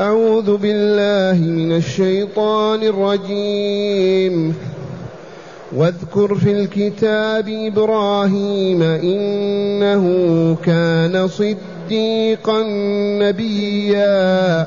أعوذ بالله من الشيطان الرجيم. واذكر في الكتاب إبراهيم إنه كان صديقا نبيا.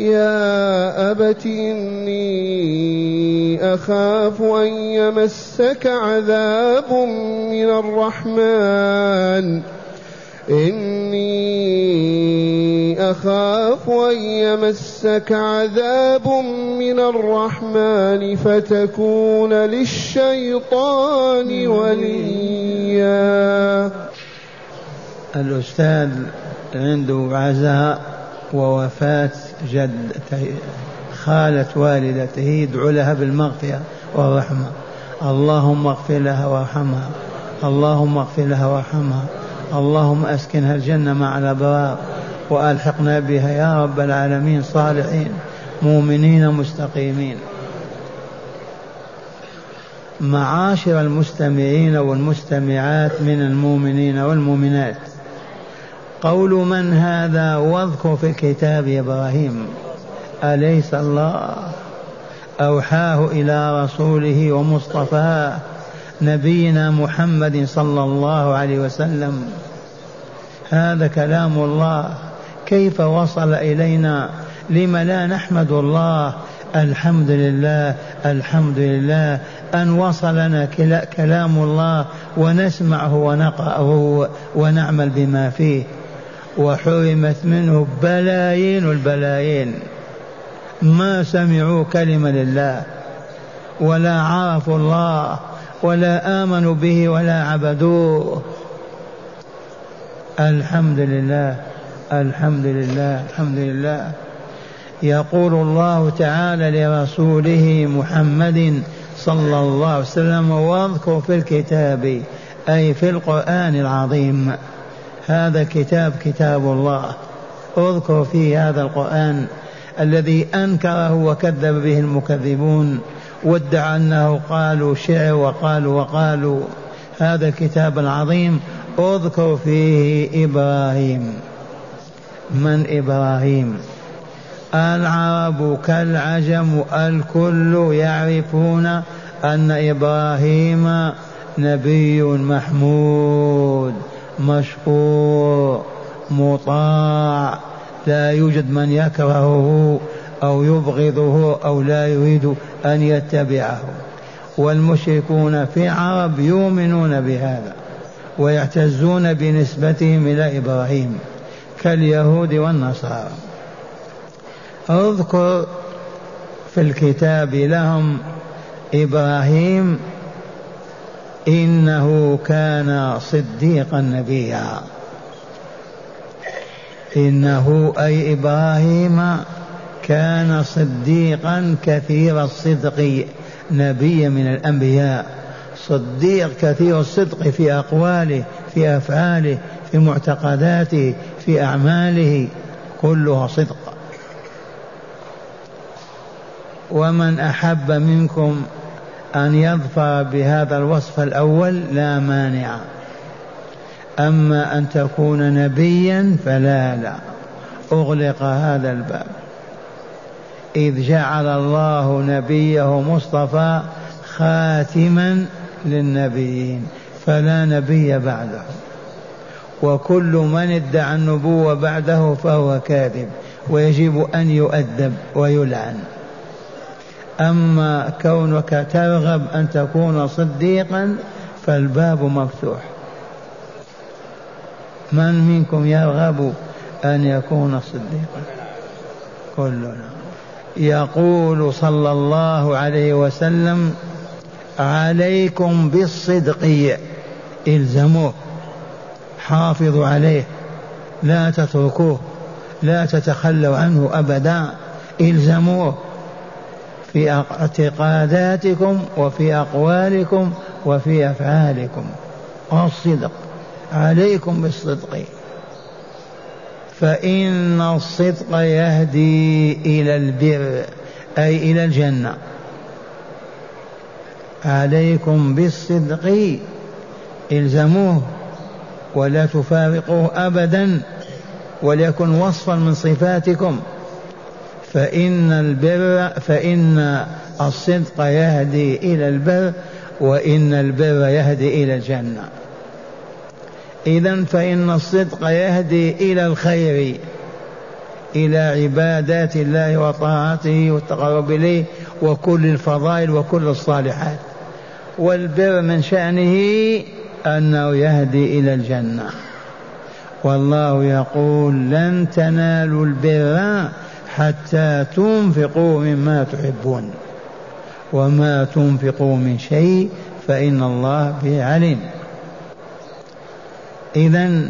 يا أبت إني أخاف أن يمسك عذاب من الرحمن. إني أخاف أن يمسك عذاب من الرحمن فتكون للشيطان وليا. الأستاذ عنده عزاء. ووفاة جد خالة والدته يدعو لها بالمغفرة والرحمة. اللهم اغفر لها وارحمها. اللهم اغفر لها وارحمها. اللهم اسكنها الجنة مع الأبرار وألحقنا بها يا رب العالمين صالحين مؤمنين مستقيمين. معاشر المستمعين والمستمعات من المؤمنين والمؤمنات. قول من هذا واذكر في الكتاب إبراهيم؟ أليس الله؟ أوحاه إلى رسوله ومصطفاه نبينا محمد صلى الله عليه وسلم. هذا كلام الله. كيف وصل إلينا؟ لم لا نحمد الله. الحمد لله الحمد لله. أن وصلنا كلام الله ونسمعه ونقرأه ونعمل بما فيه. وحرمت منه بلايين البلايين ما سمعوا كلمة لله ولا عرفوا الله ولا آمنوا به ولا عبدوه. الحمد لله الحمد لله الحمد لله. يقول الله تعالى لرسوله محمد صلى الله عليه وسلم واذكر في الكتاب أي في القرآن العظيم. هذا كتاب كتاب الله. اذكر في هذا القرآن الذي أنكره وكذب به المكذبون وادعى أنه قالوا شعر وقالوا وقالوا. هذا الكتاب العظيم اذكر فيه إبراهيم. من إبراهيم؟ العرب كالعجم الكل يعرفون أن إبراهيم نبي محمود. مشكور مطاع لا يوجد من يكرهه أو يبغضه أو لا يريد أن يتبعه. والمشركون في عرب يؤمنون بهذا ويعتزون بنسبتهم إلى إبراهيم كاليهود والنصارى. اذكر في الكتاب لهم إبراهيم إنه كان صديقا نبيا. إنه أي إبراهيم كان صديقا كثير الصدق نبيا من الأنبياء. صديق كثير الصدق في أقواله في أفعاله في معتقداته في أعماله كلها صدق. ومن أحب منكم أن يظفر بهذا الوصف الأول لا مانع. أما أن تكون نبيا فلا لا. أغلق هذا الباب. إذ جعل الله نبيه مصطفى خاتما للنبيين فلا نبي بعده. وكل من ادعى النبوة بعده فهو كاذب ويجب أن يؤدب ويلعن. أما كونك ترغب أن تكون صديقا فالباب مفتوح. من منكم يرغب أن يكون صديقا؟ كلنا. يقول صلى الله عليه وسلم عليكم بالصدق إلزموه. حافظوا عليه. لا تتركوه. لا تتخلوا عنه ابدا. إلزموه. في اعتقاداتكم وفي أقوالكم وفي أفعالكم. الصدق عليكم بالصدق. فإن الصدق يهدي إلى البر أي إلى الجنة. عليكم بالصدق إلزموه ولا تفارقوه ابدا وليكن وصفا من صفاتكم. فإن البر فإن الصدق يهدي إلى البر وإن البر يهدي إلى الجنة. إذا فإن الصدق يهدي إلى الخير إلى عبادات الله وطاعته والتقرب إليه وكل الفضائل وكل الصالحات. والبر من شأنه أنه يهدي إلى الجنة. والله يقول لن تنالوا البر حتى تنفقوا مما تحبون. وما تنفقوا من شيء فإن الله به عليم. إذا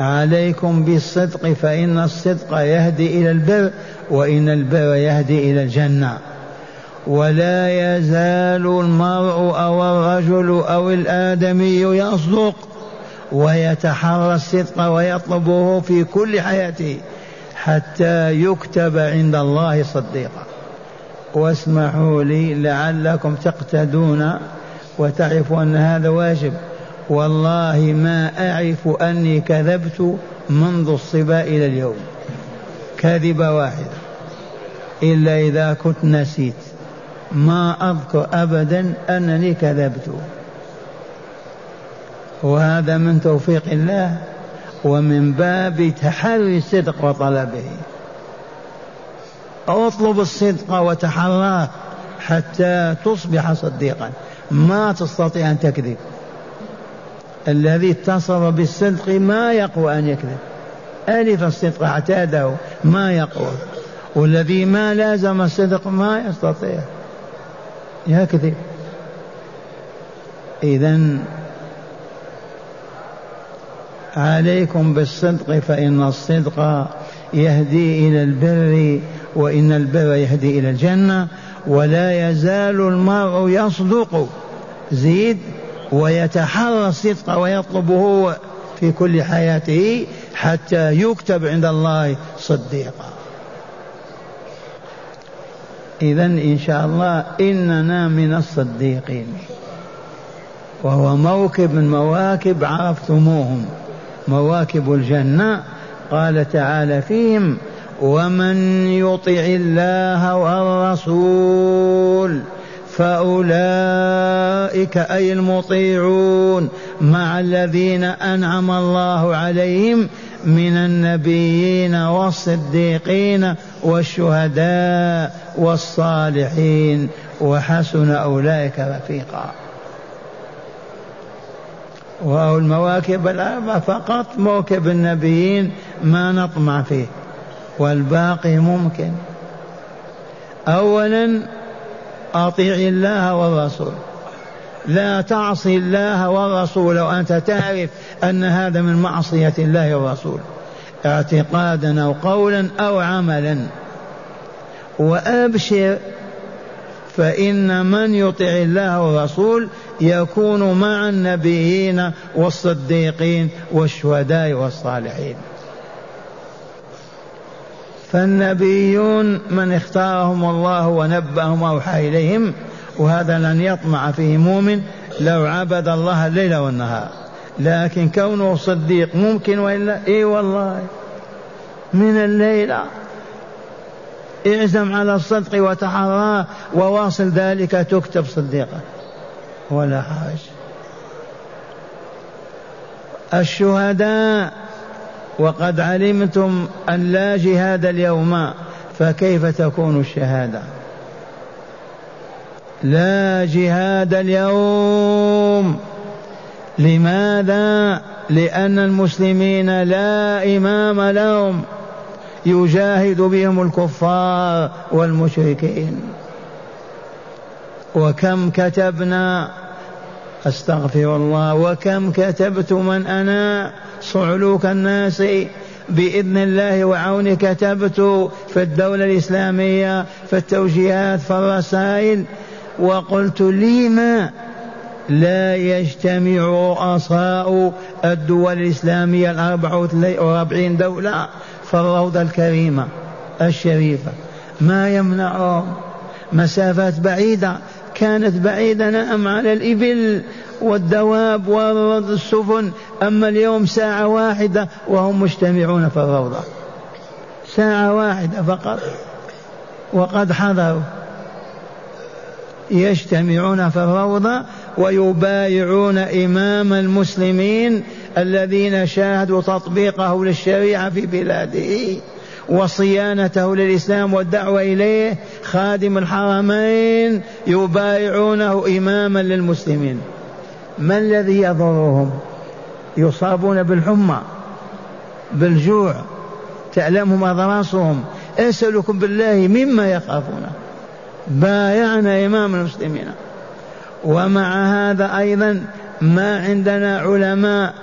عليكم بالصدق فإن الصدق يهدي إلى البر وإن البر يهدي إلى الجنة. ولا يزال المرء أو الرجل أو الآدمي يصدق ويتحرى الصدق ويطلبه في كل حياته. حتى يكتب عند الله صديقا. واسمحوا لي لعلكم تقتدون وتعرفوا أن هذا واجب. والله ما أعرف أني كذبت منذ الصبا إلى اليوم. كذبة واحدة. إلا إذا كنت نسيت. ما أذكر ابدا أنني كذبت. وهذا من توفيق الله. ومن باب تحري الصدق وطلبه. أطلب الصدق وتحراه حتى تصبح صديقا. ما تستطيع أن تكذب. الذي اتصف بالصدق ما يقوى أن يكذب. ألف الصدق اعتاده ما يقوى. والذي ما لازم الصدق ما يستطيع. يكذب. اذا عليكم بالصدق فإن الصدق يهدي إلى البر وإن البر يهدي إلى الجنة ولا يزال المرء يصدق زيد ويتحرى الصدق ويطلبه في كل حياته حتى يكتب عند الله صديقا. إذا إن شاء الله إننا من الصديقين. وهو موكب من مواكب عرفتموهم. مواكب الجنة قال تعالى فيهم ومن يطع الله والرسول فأولئك أي المطيعون مع الذين أنعم الله عليهم من النبيين والصديقين والشهداء والصالحين وحسن أولئك رفيقا. وهو المواكب الأربعة فقط موكب النبيين ما نطمع فيه والباقي ممكن. أولا أطيع الله والرسول. لا تعصي الله والرسول وأنت تعرف أن هذا من معصية الله والرسول. اعتقادا أو قولا أو عملا. وأبشر فإن من يطع الله والرسول يكون مع النبيين والصديقين والشهداء والصالحين. فالنبيون من اختارهم الله ونبأهم وأوحى إليهم وهذا لن يطمع فيه مؤمن لو عبد الله الليل والنهار. لكن كونه صديق ممكن وإلا؟ إي والله. من الليلة. اعزم على الصدق وتحراه وواصل ذلك تكتب صديقا ولا حرج الشهداء وقد علمتم أن لا جهاد اليوم فكيف تكون الشهادة؟ لا جهاد اليوم. لماذا؟ لأن المسلمين لا إمام لهم. يجاهد بهم الكفار والمشركين. وكم كتبنا أستغفر الله وكم كتبت من أنا صعلوك الناس بإذن الله وعونه كتبت في الدولة الإسلامية في التوجيهات في الرسائل وقلت لما لا يجتمع رؤساء الدول الإسلامية الأربع وأربعين دولة؟ في الروضة الكريمة الشريفة. ما يمنعهم مسافات بعيدة كانت بعيدة نعم على الإبل والدواب والسفن أما اليوم ساعة واحدة وهم مجتمعون في الروضة ساعة واحدة فقط. وقد حضروا. يجتمعون في الروضة ويبايعون إمام المسلمين الذين شاهدوا تطبيقه للشريعة في بلاده وصيانته للإسلام والدعوة إليه خادم الحرمين يبايعونه إماما للمسلمين. ما الذي يضرهم؟ يصابون بالحمى بالجوع تعلمهم أضراسهم أسألكم بالله مما يخافون. بايعنا إمام المسلمين. ومع هذا أيضا ما عندنا علماء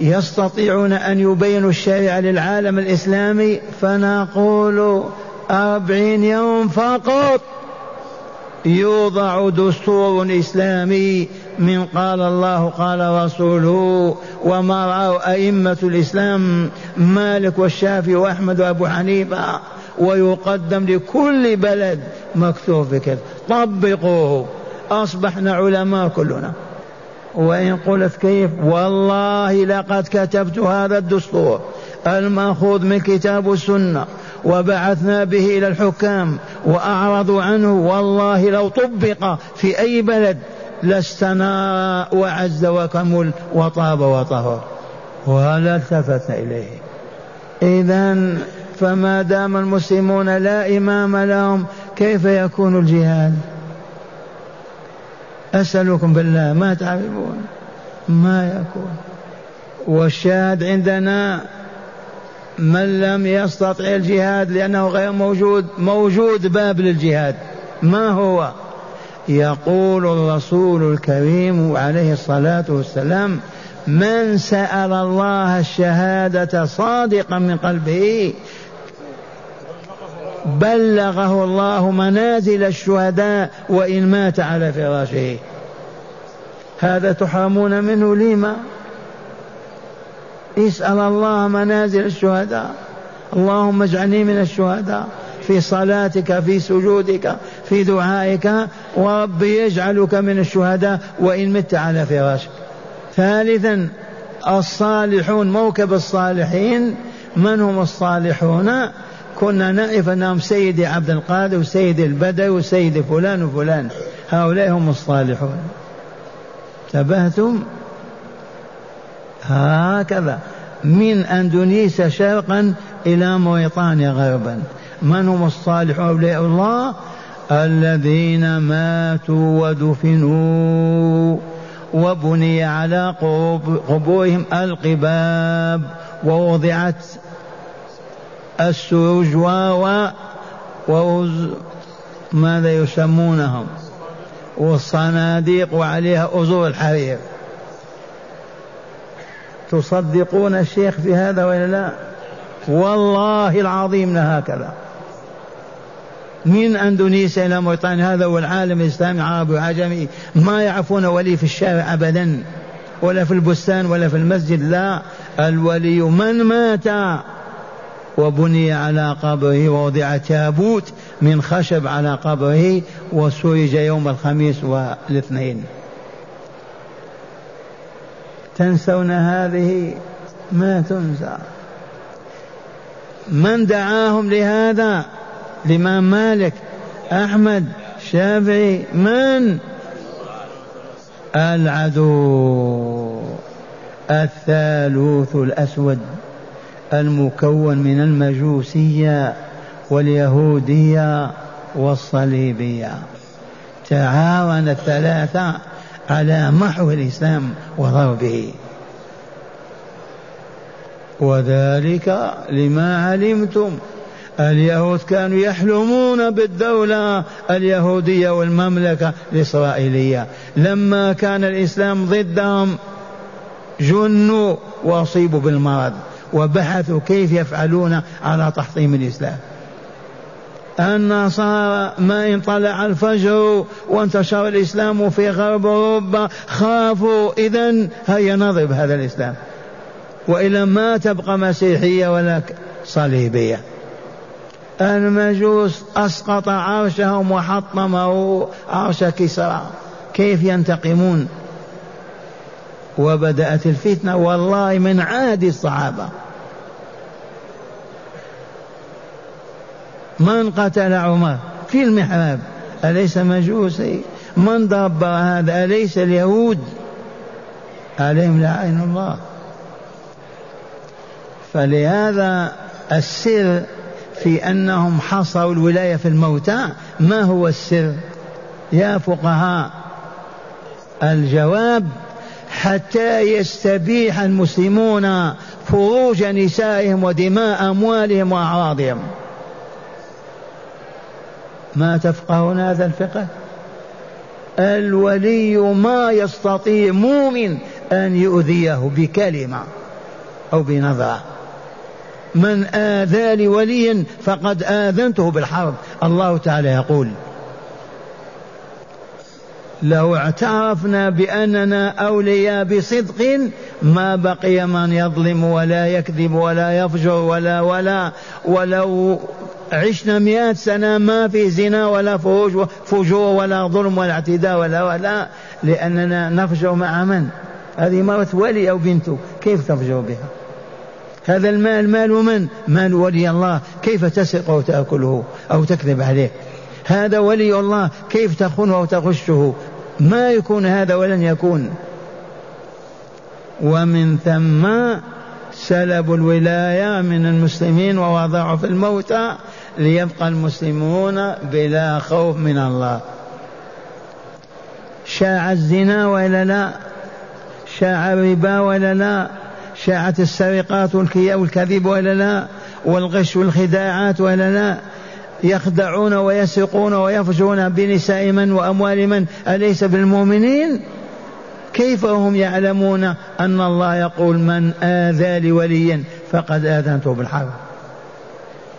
يستطيعون أن يبينوا الشريعة للعالم الإسلامي فنقول أربعين يوم فقط يوضع دستور إسلامي من قال الله قال رسوله وما رأوا أئمة الإسلام مالك والشافعي وأحمد وأبو حنيفة ويقدم لكل بلد مكتوب بكذا طبقوه أصبحنا علماء كلنا. وإن قلت كيف؟ والله لقد كتبت هذا الدستور المأخوذ من كتاب السنة وبعثنا به إلى الحكام وأعرضوا عنه. والله لو طبق في أي بلد لاستنار وعز وكمل وطاب وطهر. ولا التفتنا إليه. إذا فما دام المسلمون لا إمام لهم كيف يكون الجهاد؟ أسألكم بالله ما تعرفون ما يكون والشاهد عندنا من لم يستطع الجهاد لأنه غير موجود موجود باب للجهاد. ما هو؟ يقول الرسول الكريم عليه الصلاة والسلام من سأل الله الشهادة صادقا من قلبه بلغه الله منازل الشهداء وإن مات على فراشه. هذا تحرمون منه لما؟ اسأل الله منازل الشهداء. اللهم اجعلني من الشهداء. في صلاتك في سجودك في دعائك. وربي يجعلك من الشهداء وإن مت على فراشك ثالثا الصالحون موكب الصالحين. من هم الصالحون؟ كنا نعرف أنهم سيدي عبد القادر وسيدي البدر وسيدي فلان وفلان. هؤلاء هم الصالحون. انتبهتم؟ هكذا. من أندونيسيا شرقا إلى موريطانيا غربا. من هم الصالحون أولياء الله؟ الذين ماتوا ودفنوا وبني على قبورهم القباب ووضعت السروج و ووز ماذا يسمونهم؟ والصناديق وعليها أزور الحرير. تصدقون الشيخ في هذا ولا لا؟ والله العظيم هكذا. من أندونيسيا إلى موريتانيا هذا هو العالم الإسلامي عربي وعجمي. ما يعرفون ولي في الشارع ابدا ولا في البستان ولا في المسجد لا. الولي من مات وبني على قبره ووضع تابوت من خشب على قبره وسرج يوم الخميس والاثنين. تنسون هذه؟ ما تنسى. من دعاهم لهذا؟ الإمام مالك أحمد شافعي من؟ العدو الثالوث الأسود. المكون من المجوسية واليهودية والصليبية. تعاون الثلاثة على محو الإسلام وضربه. وذلك لما علمتم. اليهود كانوا يحلمون بالدولة اليهودية والمملكة الإسرائيلية. لما كان الإسلام ضدهم جنوا وأصيبوا بالمرض. وبحثوا كيف يفعلون على تحطيم الإسلام. النصارى ما إن طلع الفجر وانتشر الإسلام في غرب أوروبا خافوا. إذا هيا نضرب هذا الإسلام. وإلا ما تبقى مسيحية ولا صليبية. المجوس أسقط عرشهم وحطمه عرش كسرى. كيف ينتقمون؟ وبدأت الفتنة. والله من عاد الصحابة. من قتل عمر؟ في المحراب. أليس مجوسي؟ من دبر هذا؟ أليس اليهود؟ عليهم لعين الله. فلهذا السر في أنهم حصروا الولاية في الموتى ما هو السر؟ يا فقهاء الجواب حتى يستبيح المسلمون فروج نسائهم ودماء أموالهم وأعراضهم. ما تفقهون هذا الفقه؟ الولي ما يستطيع مؤمن أن يؤذيه بكلمة أو بنظرة من آذى لولي فقد آذنته بالحرب. الله تعالى يقول لو اعترفنا بأننا أولياء بصدق ما بقي من يظلم ولا يكذب ولا يفجر ولا ولا ولو عشنا مئة سنة ما في زنا ولا فجور ولا ظلم ولا اعتداء ولا ولا لأننا نفجر مع من؟ هذه مرة ولي أو بنته كيف تفجر بها؟ هذا المال مال من؟ مال ولي الله. كيف تسرق وتأكله أو تكذب عليه؟ هذا ولي الله. كيف تخونه أو تغشه ما يكون هذا ولن يكون. ومن ثم سلبوا الولاية من المسلمين ووضعوا في الموتى ليبقى المسلمون بلا خوف من الله. شاع الزنا ولا لا؟ شاع الربا ولا لا؟ شاعت السرقات والكذب ولا لا؟ والغش والخداعات ولا لا؟ يخدعون ويسرقون ويفجرون بنساء من وأموال من أليس بالمؤمنين؟ كيف هم يعلمون أن الله يقول من آذى لوليا فقد آذنته بالحرب؟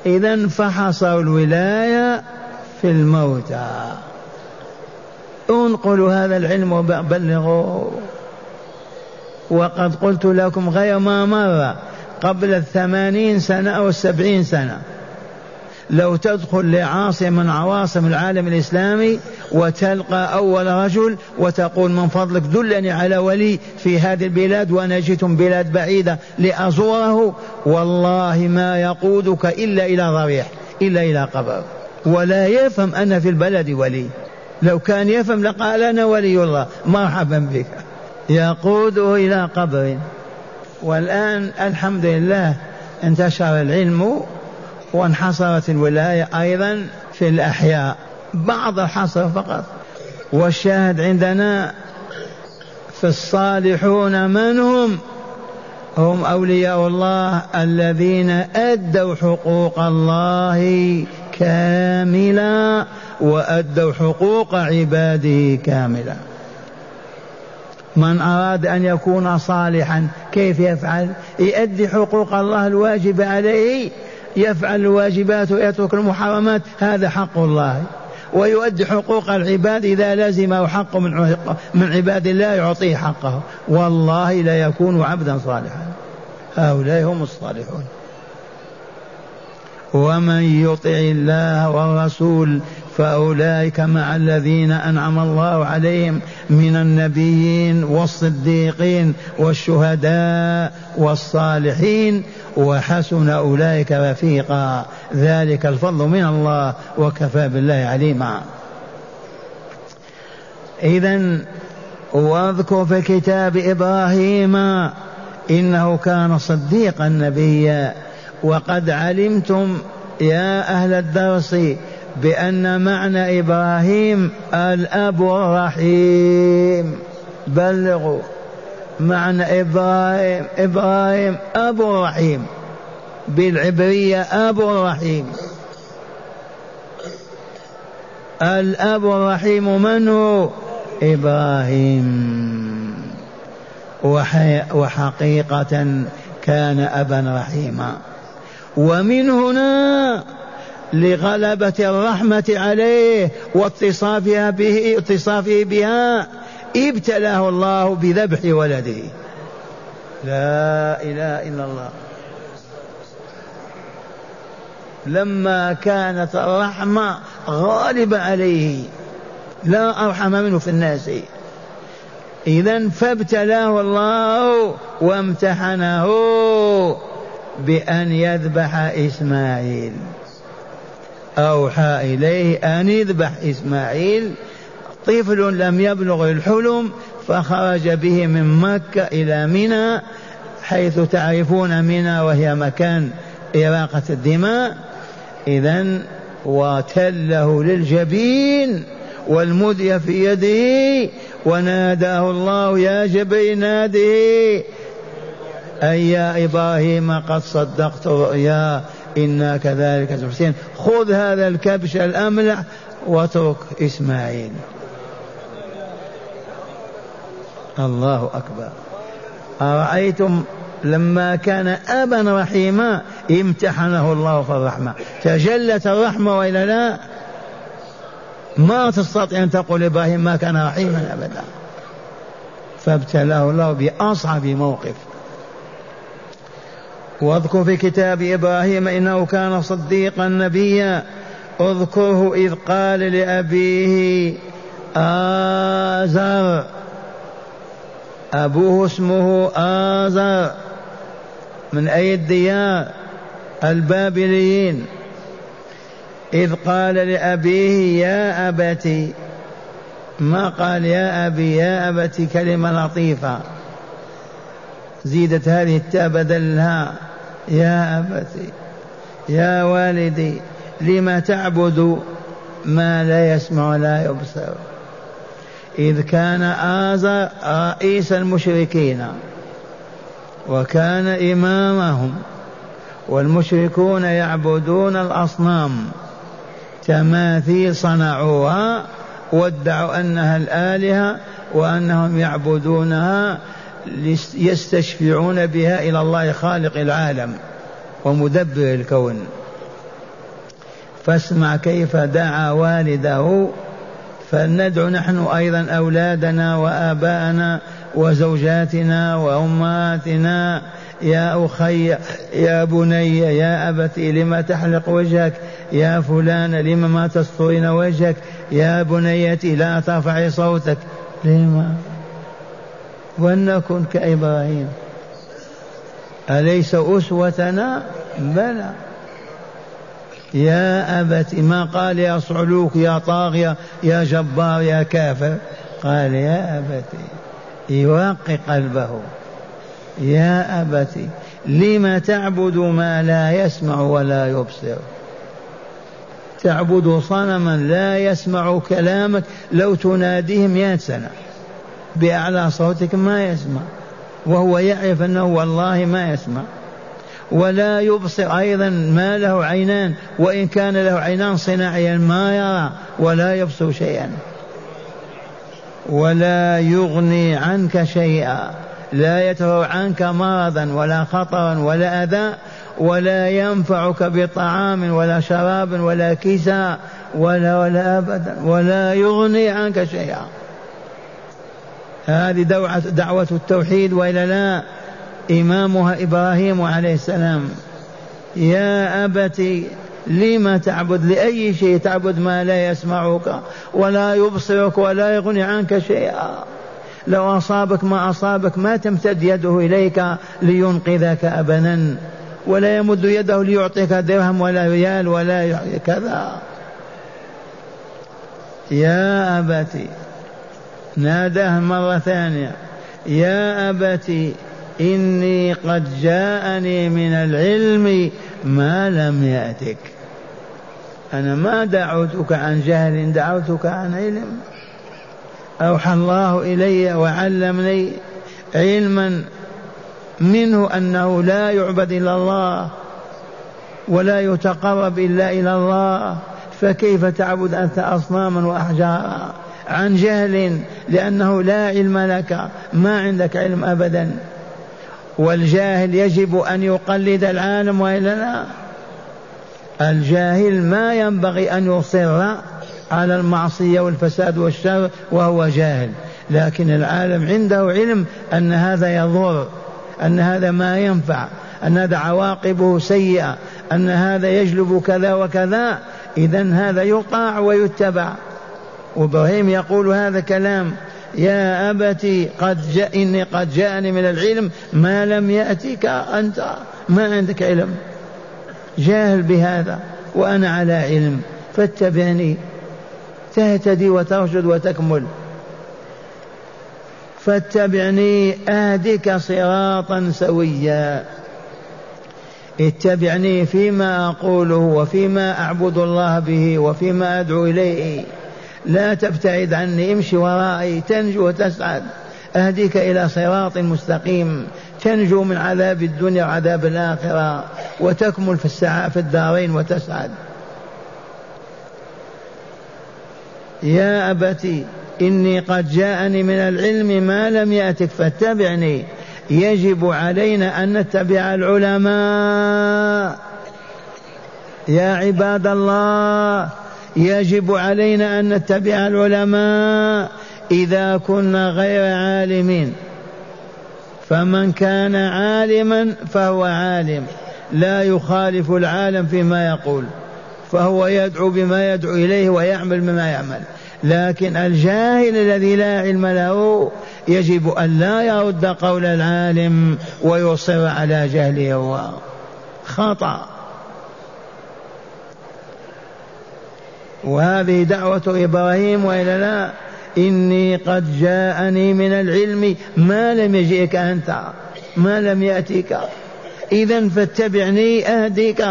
إذا فحصوا الولاية في الموتى. انقلوا هذا العلم وبلغوا. وقد قلت لكم غير ما مر قبل الثمانين سنة أو السبعين سنة. لو تدخل لعاصمة من عواصم العالم الإسلامي وتلقى أول رجل وتقول من فضلك دلني على ولي في هذه البلاد وأنا جئت بلاد بعيدة لأزوره والله ما يقودك إلا إلى ضريح إلا إلى قبر. ولا يفهم أن في البلد ولي. لو كان يفهم لقال أنا ولي الله مرحبا بك. يقوده إلى قبر. والآن الحمد لله انتشر العلم وانحصرت الولاية أيضا في الأحياء. بعض الحصر فقط. والشاهد عندنا في الصالحون من هم؟ هم أولياء الله الذين أدوا حقوق الله كاملا وأدوا حقوق عباده كاملا. من أراد أن يكون صالحا كيف يفعل؟ يؤدي حقوق الله الواجبة عليه. يفعل الواجبات ويترك المحرمات هذا حق الله. ويؤدي حقوق العباد إذا لزمه حق من من عباد الله يعطيه حقه. والله لا يكون عبدا صالحا. هؤلاء هم الصالحون. ومن يطع الله والرسول فأولئك مع الذين أنعم الله عليهم من النبيين والصديقين والشهداء والصالحين وحسن أولئك رفيقا. ذلك الفضل من الله وكفى بالله عليما. إذا واذكر في كتاب إبراهيم إنه كان صديقا نبيا. وقد علمتم يا أهل الدرس بأن معنى إبراهيم الأب الرحيم. بلغوا معنى إبراهيم إبراهيم أبو رحيم. بالعبرية أبو رحيم. الأب الرحيم من هو؟ إبراهيم. وحقيقة كان أبا رحيما. ومن هنا لغلبة الرحمة عليه واتصافها به اتصافه بها ابتلاه الله بذبح ولده. لا إله إلا الله. لما كانت الرحمة غالبة عليه لا أرحم منه في الناس. اذا فابتلاه الله وامتحنه بأن يذبح إسماعيل. أوحى إليه أن يذبح إسماعيل. طفل لم يبلغ الحلم فخرج به من مكة إلى منى حيث تعرفون منى وهي مكان إراقة الدماء. إذا وتله للجبين والمدي في يده وناداه الله يا جبريل ناده أي يا إبراهيم قد صدقت الرؤيا. إنا كذلك المحسنين خذ هذا الكبش الأملح واترك إسماعيل. الله أكبر. أرأيتم لما كان أبا رحيما امتحنه الله في الرحمة. تجلت الرحمة وإلا لا. ما تستطيع أن تقول إبراهيم ما كان رحيما أبدا. فابتلاه الله بأصعب موقف. واذكر في كتاب إبراهيم إنه كان صديقا نبيا. اذكره إذ قال لأبيه آزر. أبوه اسمه آزر. من أي الديار؟ البابليين. إذ قال لأبيه يا أبتي. ما قال يا أبي يا أبتي كلمة لطيفة. زيدت هذه التاء بدلها. يا أبتي يا والدي لم تعبد ما لا يسمع ولا يبصر. إذ كان آزر رئيس المشركين وكان إمامهم والمشركون يعبدون الأصنام. تماثيل صنعوها وادعوا أنها الآلهة وأنهم يعبدونها. يستشفعون بها إلى الله خالق العالم ومدبر الكون. فاسمع كيف دعا والده فلندعو نحن أيضا أولادنا وآباءنا وزوجاتنا وأمهاتنا. يا أخي يا بني يا أبت لم تحلق وجهك؟ يا فلان لم ما تسترين وجهك؟ يا بنيتي لا ترفعي صوتك. لما ولنكن كإبراهيم. أليس أسوتنا؟ بلى. يا أبت ما قال يا صعلوك يا طاغية يا جبار يا كافر؟ قال يا أبت يوقي قلبه. يا أبت لم تعبد ما لا يسمع ولا يبصر؟ تعبد صنما لا يسمع كلامك لو تناديه مئة سنة بأعلى صوتك ما يسمع وهو يعرف أنه والله ما يسمع. ولا يبصر أيضا ما له عينان وإن كان له عينان صناعيا ما يرى ولا يبصر شيئا. ولا يغني عنك شيئا لا يدفع عنك مرضا ولا خطرا ولا أذى ولا ينفعك بطعام ولا شراب ولا كساء ولا ولا أبدا ولا يغني عنك شيئا. هذه دعوة التوحيد وإلا لا إمامها إبراهيم عليه السلام. يا أبت لم تعبد؟ لأي شيء تعبد ما لا يسمعك ولا يبصرك ولا يغني عنك شيئا. لو أصابك ما أصابك ما تمتد يده إليك لينقذك أبدا ولا يمد يده ليعطيك درهم ولا ريال ولا كذا. يا أبت ناداه مرة ثانية يا أبت إني قد جاءني من العلم ما لم يأتك. أنا ما دعوتك عن جهل دعوتك عن علم. أوحى الله إلي وعلمني علما منه أنه لا يعبد إلا الله ولا يتقرب إلا إلى الله فكيف تعبد أنت أصناما وأحجارا؟ عن جهل لأنه لا علم لك ما عندك علم أبدا. والجاهل يجب أن يقلد العالم وإلا لا. الجاهل ما ينبغي أن يصر على المعصية والفساد والشر وهو جاهل. لكن العالم عنده علم أن هذا يضر أن هذا ما ينفع أن هذا عواقبه سيئة أن هذا يجلب كذا وكذا. إذا هذا يطاع ويتبع. وإبراهيم يقول هذا كلام يا أبتي قد جاء إني قد جاءني من العلم ما لم يأتك أنت ما عندك علم. جاهل بهذا وأنا على علم فاتبعني. تهتدي وترشد وتكمل. فاتبعني اهدك صراطا سويا. اتبعني فيما أقوله وفيما أعبد الله به وفيما أدعو إليه. لا تبتعد عني امشي ورائي تنجو وتسعد. أهديك إلى صراط مستقيم. تنجو من عذاب الدنيا وعذاب الآخرة وتكمل في السعاء في الدارين وتسعد. يا أبتي إني قد جاءني من العلم ما لم يأتك فاتبعني. يجب علينا أن نتبع العلماء. يا عباد الله يجب علينا أن نتبع العلماء إذا كنا غير عالمين. فمن كان عالما فهو عالم. لا يخالف العالم فيما يقول. فهو يدعو بما يدعو إليه ويعمل بما يعمل. لكن الجاهل الذي لا علم له يجب أن لا يرد قول العالم ويصر على جهله هو. خطأ. وهذه دعوة إبراهيم وإلا لا إني قد جاءني من العلم ما لم يجئك أنت ما لم يأتيك. إذا فاتبعني أهديك.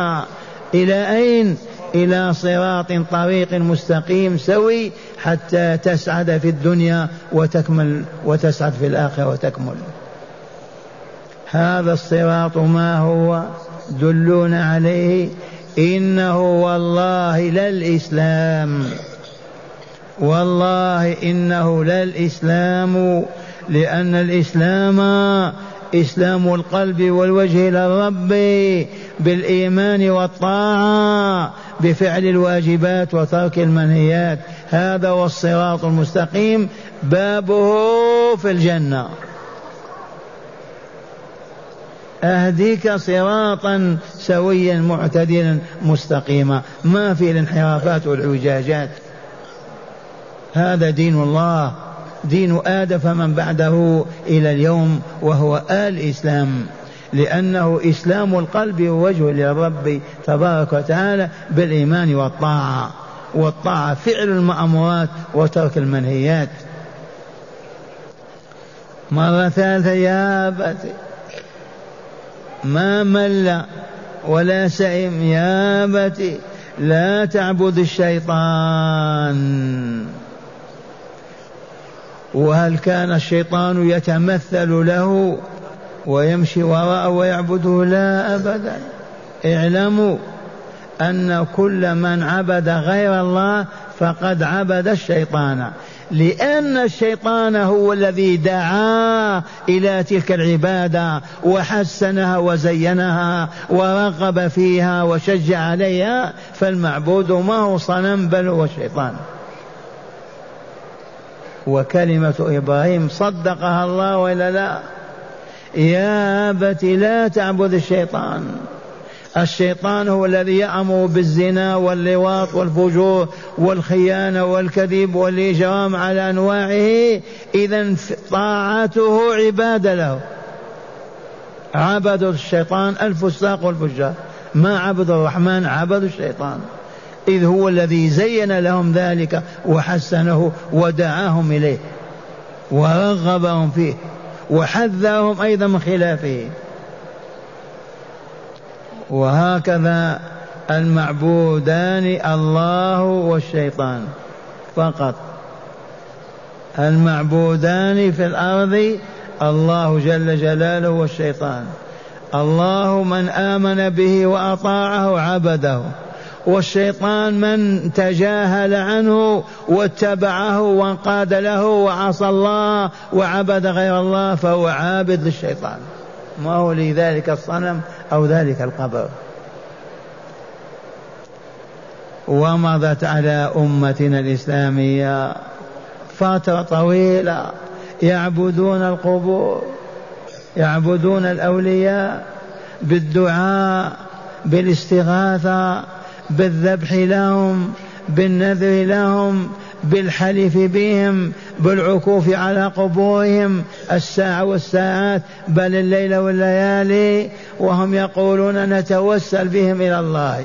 إلى أين؟ إلى صراط طريق مستقيم سوي حتى تسعد في الدنيا وتكمل وتسعد في الآخرة وتكمل. هذا الصراط ما هو؟ دلون عليه إنه والله للإسلام. والله إنه للإسلام لأن الإسلام إسلام القلب والوجه إلى الرب بالإيمان والطاعة بفعل الواجبات وترك المنهيات. هذا هو الصراط المستقيم. بابه في الجنة. أهديك صراطا سويا معتدلا مستقيما. ما في الانحرافات والعجاجات. هذا دين الله. دين آدم فمن بعده إلى اليوم وهو الإسلام لأنه إسلام القلب ووجه للرب تبارك وتعالى بالإيمان والطاعة. والطاعة فعل المأمورات وترك المنهيات. مرة ثالثة يا أبت ما مل ولا سئم يا أبت لا تعبد الشيطان. وهل كان الشيطان يتمثل له ويمشي وراءه ويعبده؟ لا أبدا. اعلموا أن كل من عبد غير الله فقد عبد الشيطان. لأن الشيطان هو الذي دعا إلى تلك العبادة وحسنها وزينها ورغب فيها وشجع عليها فالمعبود ما هو صنم بل هو الشيطان. وكلمة إبراهيم صدقها الله ولا لا؟ يا أبت لا تعبد الشيطان. الشيطان هو الذي يأمر بالزنا واللواط والفجور والخيانة والكذب والإجرام على أنواعه إذا طاعته عبادة له. عبدوا الشيطان الفساق والفجار. ما عبدوا الرحمن عبدوا الشيطان. إذ هو الذي زين لهم ذلك وحسنه ودعاهم إليه ورغبهم فيه وحذرهم أيضا من خلافه. وهكذا المعبودان الله والشيطان فقط. المعبودان في الأرض الله جل جلاله والشيطان. الله من آمن به وأطاعه عبده. والشيطان من تجاهل عنه واتبعه وانقاد له وعصى الله وعبد غير الله فهو عابد للشيطان. ما هو لذلك الصنم أو ذلك القبر. ومضت على أمتنا الإسلامية فترة طويلة يعبدون القبور يعبدون الأولياء بالدعاء بالاستغاثة بالذبح لهم بالنذر لهم بالحلف بهم بالعكوف على قبورهم الساعة والساعات بل الليل والليالي وهم يقولون نتوسل بهم إلى الله.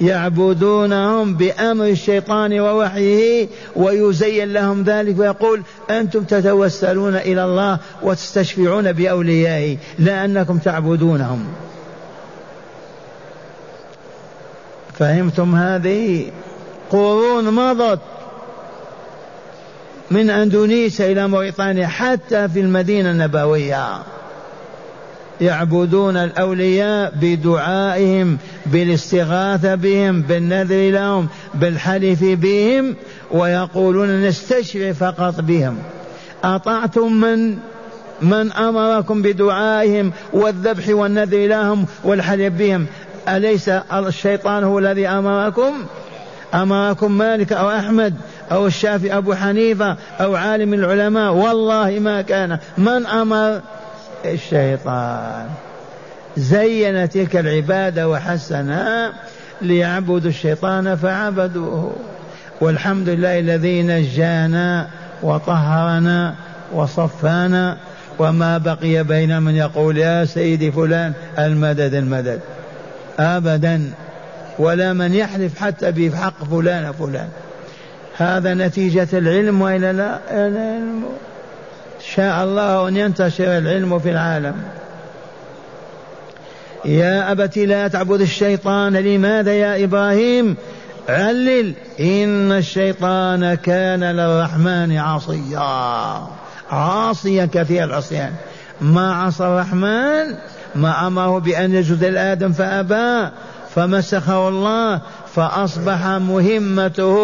يعبدونهم بأمر الشيطان ووحيه ويزين لهم ذلك ويقول أنتم تتوسلون إلى الله وتستشفعون بأوليائه لا أنكم تعبدونهم. فهمتم هذه؟ قرون مضت. من أندونيسيا إلى موريتانيا حتى في المدينة النبوية. يعبدون الأولياء بدعائهم بالاستغاثة بهم بالنذر لهم بالحلف بهم ويقولون نستشفع فقط بهم. أطعتم من؟ من أمركم بدعائهم والذبح والنذر لهم والحلف بهم. أليس الشيطان هو الذي أمركم؟ أمركم مالك أو أحمد؟ أو الشافعي أبو حنيفة أو عالم العلماء والله ما كان. من أمر؟ الشيطان. زين تلك العبادة وحسنها ليعبدوا الشيطان فعبدوه. والحمد لله الذي نجانا وطهرنا وصفانا وما بقي بين من يقول يا سيدي فلان المدد المدد. أبدا. ولا من يحلف حتى بحق فلان فلان. هذا نتيجة العلم وإلا لا العلم. شاء الله أن ينتشر العلم في العالم. يا أبت لا تعبد الشيطان لماذا يا إبراهيم؟ علل إن الشيطان كان للرحمن عصيا. عاصيا كثير العصيان. ما عصى الرحمن؟ ما أمره بأن يسجد لآدم فأبى. فمسخه الله. فأصبح مهمته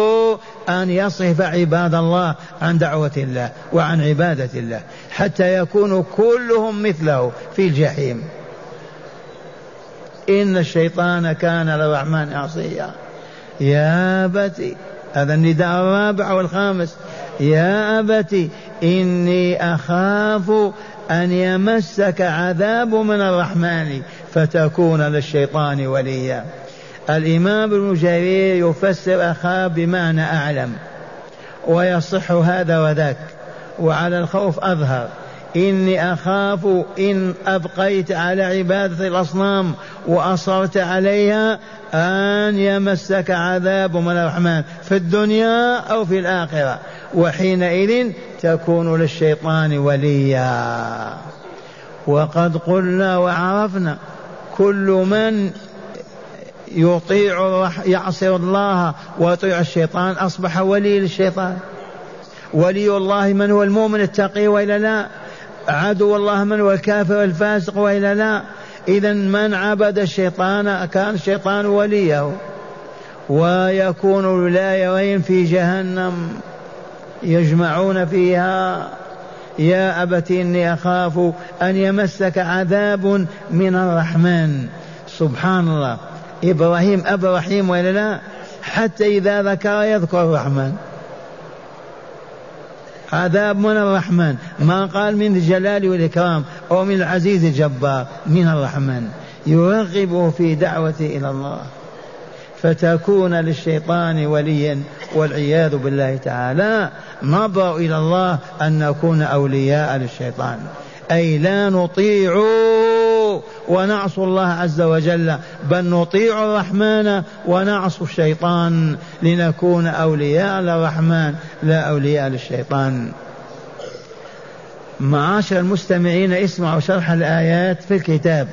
أن يصرف عباد الله عن دعوة الله وعن عبادة الله حتى يكونوا كلهم مثله في الجحيم. إن الشيطان كان للرحمن عصيا. يا أبتي هذا النداء الرابع والخامس. يا أبتي إني أخاف أن يمسك عذاب من الرحمن فتكون للشيطان وليا. الإمام ابن جرير يفسر أخاف بمعنى أعلم ويصح هذا وذاك وعلى الخوف أظهر. إني أخاف إن أبقيت على عبادة الأصنام وأصرت عليها أن يمسك عذاب من الرحمن في الدنيا أو في الآخرة وحينئذ تكون للشيطان وليا. وقد قلنا وعرفنا كل من يطيع يعصي الله ويطيع الشيطان. أصبح ولي للشيطان. ولي الله من هو المؤمن التقي وإلا لا؟ عدو الله من هو الكافر الفاسق وإلا لا؟ إذا من عبد الشيطان كان الشيطان وليه. ويكون الولايين في جهنم يجمعون فيها. يا أبت إني أخاف أن يمسك عذاب من الرحمن. سبحان الله. إبراهيم أب رحيم ولا لا؟ حتى إذا ذكر يذكر الرحمن. عذاب من الرحمن. ما قال من الجلال والإكرام أو من العزيز الجبار من الرحمن. يرغبه في دعوته إلى الله. فتكون للشيطان وليا والعياذ بالله تعالى. نبرأ إلى الله أن نكون أولياء للشيطان. أي لا نطيع ونعصوا الله عز وجل بل نطيع الرحمن ونعصوا الشيطان لنكون أولياء للرحمن لا أولياء للشيطان. معاشر المستمعين اسمعوا شرح الآيات في الكتاب.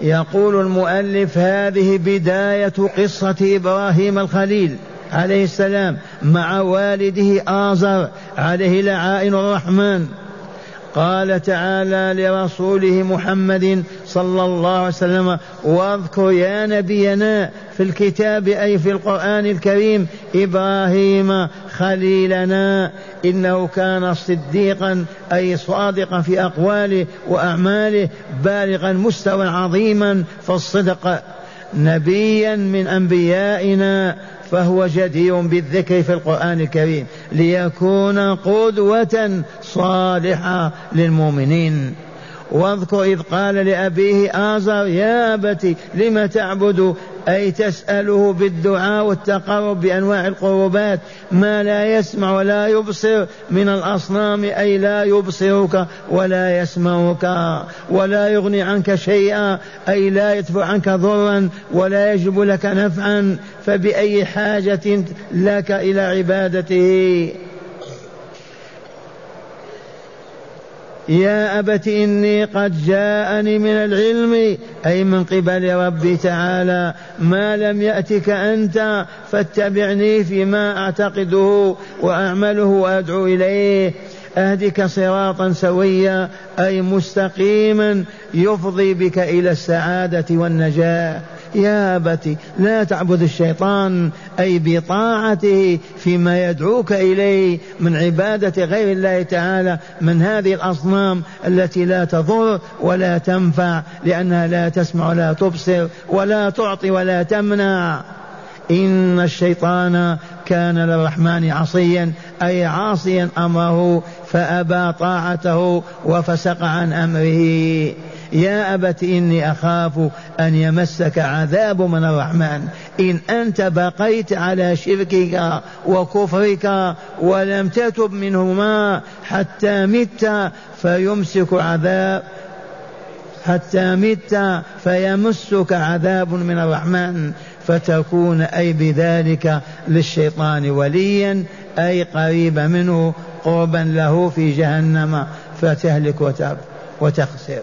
يقول المؤلف هذه بداية قصة إبراهيم الخليل عليه السلام مع والده آزر عليه لعائن الرحمن. قال تعالى لرسوله محمد صلى الله عليه وسلم واذكر يا نبينا في الكتاب أي في القرآن الكريم إبراهيم خليلنا إنه كان صديقا أي صادقا في أقواله وأعماله بالغا مستوى عظيما في الصدق نبيا من أنبيائنا فهو جدير بالذكر في القرآن الكريم ليكون قدوة صالحة للمؤمنين. واذكر إذ قال لأبيه آزر يا أبت لم تعبد أي تسأله بالدعاء والتقرب بأنواع القربات ما لا يسمع ولا يبصر من الأصنام أي لا يبصرك ولا يسمعك ولا يغني عنك شيئا أي لا يدفع عنك ضرا ولا يجب لك نفعا فبأي حاجة لك إلى عبادته. يا أبت إني قد جاءني من العلم أي من قبل ربي تعالى ما لم يأتك أنت فاتبعني فيما أعتقده وأعمله وأدعو إليه. أهدك صراطا سويا أي مستقيما يفضي بك إلى السعادة والنجاة. يا أبت لا تعبد الشيطان أي بطاعته فيما يدعوك إليه من عبادة غير الله تعالى من هذه الأصنام التي لا تضر ولا تنفع لأنها لا تسمع ولا تبصر ولا تعطي ولا تمنع. إن الشيطان كان للرحمن عصيا أي عاصيا أمره فأبى طاعته وفسق عن أمره. يا أبت إني أخاف أن يمسك عذاب من الرحمن. إن أنت بقيت على شركك وكفرك ولم تتب منهما حتى مت فيمسك عذاب حتى مت فيمسك عذاب من الرحمن. فتكون أي بذلك للشيطان وليا أي قريب منه قربا له في جهنم فتهلك وتخسر.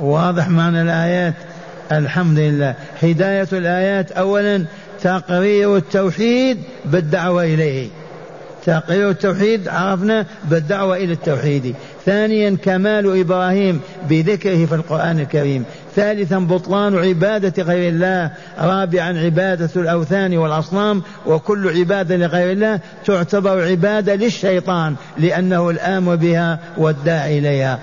واضح معنى الآيات؟ الحمد لله. هداية الآيات أولا تقرير التوحيد بالدعوة إليه. تقرير التوحيد عرفنا بالدعوة إلى التوحيد. ثانيا كمال إبراهيم بذكره في القرآن الكريم. ثالثا بطلان عبادة غير الله. رابعا عبادة الأوثان والأصنام. وكل عبادة لغير الله تعتبر عبادة للشيطان لأنه الآمر بها والداعي إليها.